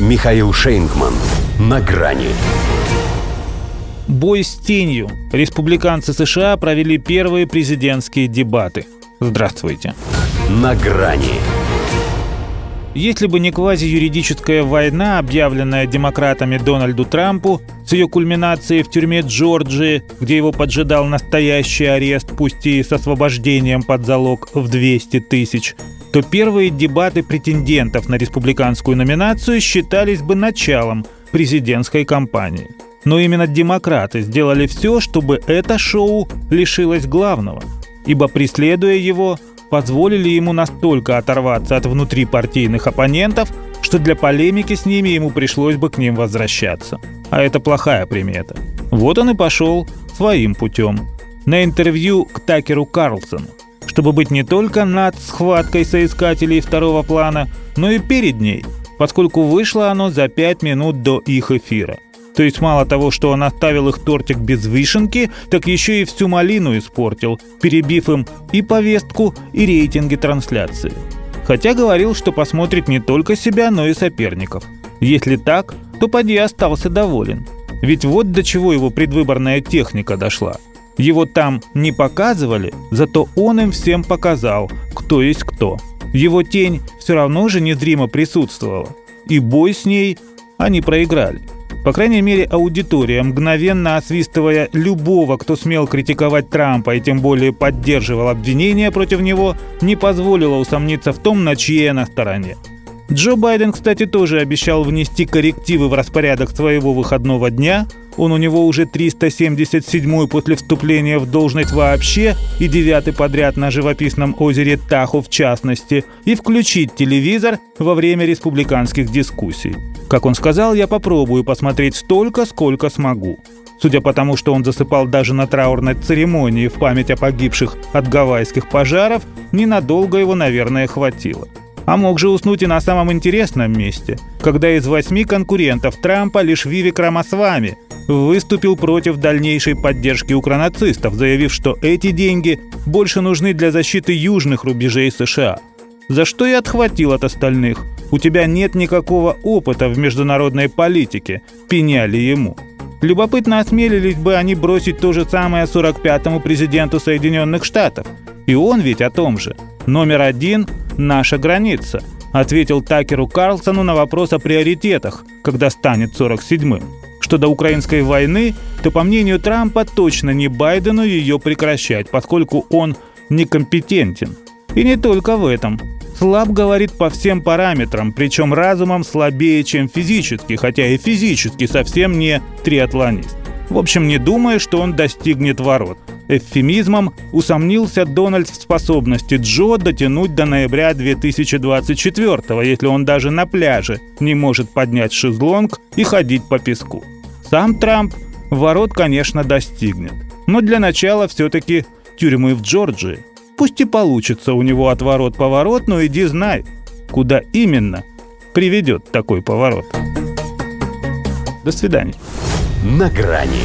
Михаил Шейнгман. На грани. Бой с тенью. Республиканцы США провели первые президентские дебаты. Здравствуйте. На грани. Если бы не квазиюридическая война, объявленная демократами Дональду Трампу, с ее кульминацией в тюрьме Джорджии, где его поджидал настоящий арест, пусть и с освобождением под залог в 200 тысяч, то первые дебаты претендентов на республиканскую номинацию считались бы началом президентской кампании. Но именно демократы сделали все, чтобы это шоу лишилось главного, ибо преследуя его, позволили ему настолько оторваться от внутрипартийных оппонентов, что для полемики с ними ему пришлось бы к ним возвращаться. А это плохая примета. Вот он и пошел своим путем. На интервью к Такеру Карлсону, чтобы быть не только над схваткой соискателей второго плана, но и перед ней, поскольку вышло оно за пять минут до их эфира. То есть мало того, что он оставил их тортик без вишенки, так еще и всю малину испортил, перебив им и повестку, и рейтинги трансляции. Хотя говорил, что посмотрит не только себя, но и соперников. Если так, то поди остался доволен. Ведь вот до чего его предвыборная техника дошла. Его там не показывали, зато он им всем показал, кто есть кто. Его тень все равно же незримо присутствовала. И бой с ней они проиграли. По крайней мере, аудитория, мгновенно освистывая любого, кто смел критиковать Трампа и тем более поддерживал обвинения против него, не позволила усомниться в том, на чьей она стороне. Джо Байден, кстати, тоже обещал внести коррективы в распорядок своего выходного дня. Он у него уже 377 после вступления в должность вообще и девятый подряд на живописном озере Таху в частности, и включить телевизор во время республиканских дискуссий. Как он сказал, я попробую посмотреть столько, сколько смогу. Судя по тому, что он засыпал даже на траурной церемонии в память о погибших от гавайских пожаров, ненадолго его, наверное, хватило. А мог же уснуть и на самом интересном месте, когда из восьми конкурентов Трампа лишь Вивик Рамасвами выступил против дальнейшей поддержки укронацистов, заявив, что эти деньги больше нужны для защиты южных рубежей США. За что и отхватил от остальных. У тебя нет никакого опыта в международной политике, пеняли ему. Любопытно осмелились бы они бросить то же самое 45-му президенту Соединенных Штатов. И он ведь о том же. Номер один – наша граница, ответил Такеру Карлсону на вопрос о приоритетах, когда станет 47-м. Что до украинской войны, то, по мнению Трампа, точно не Байдену ее прекращать, поскольку он некомпетентен. И не только в этом. Слаб говорит по всем параметрам, причем разумом слабее, чем физически, хотя и физически совсем не триатлонист. В общем, не думая, что он достигнет ворот. Эвфемизмом усомнился Дональд в способности Джо дотянуть до ноября 2024 если он даже на пляже не может поднять шезлонг и ходить по песку. Сам Трамп ворот, конечно, достигнет. Но для начала все-таки тюрьмы в Джорджии. Пусть и получится у него отворот-поворот, но иди знай, куда именно приведет такой поворот. До свидания. На грани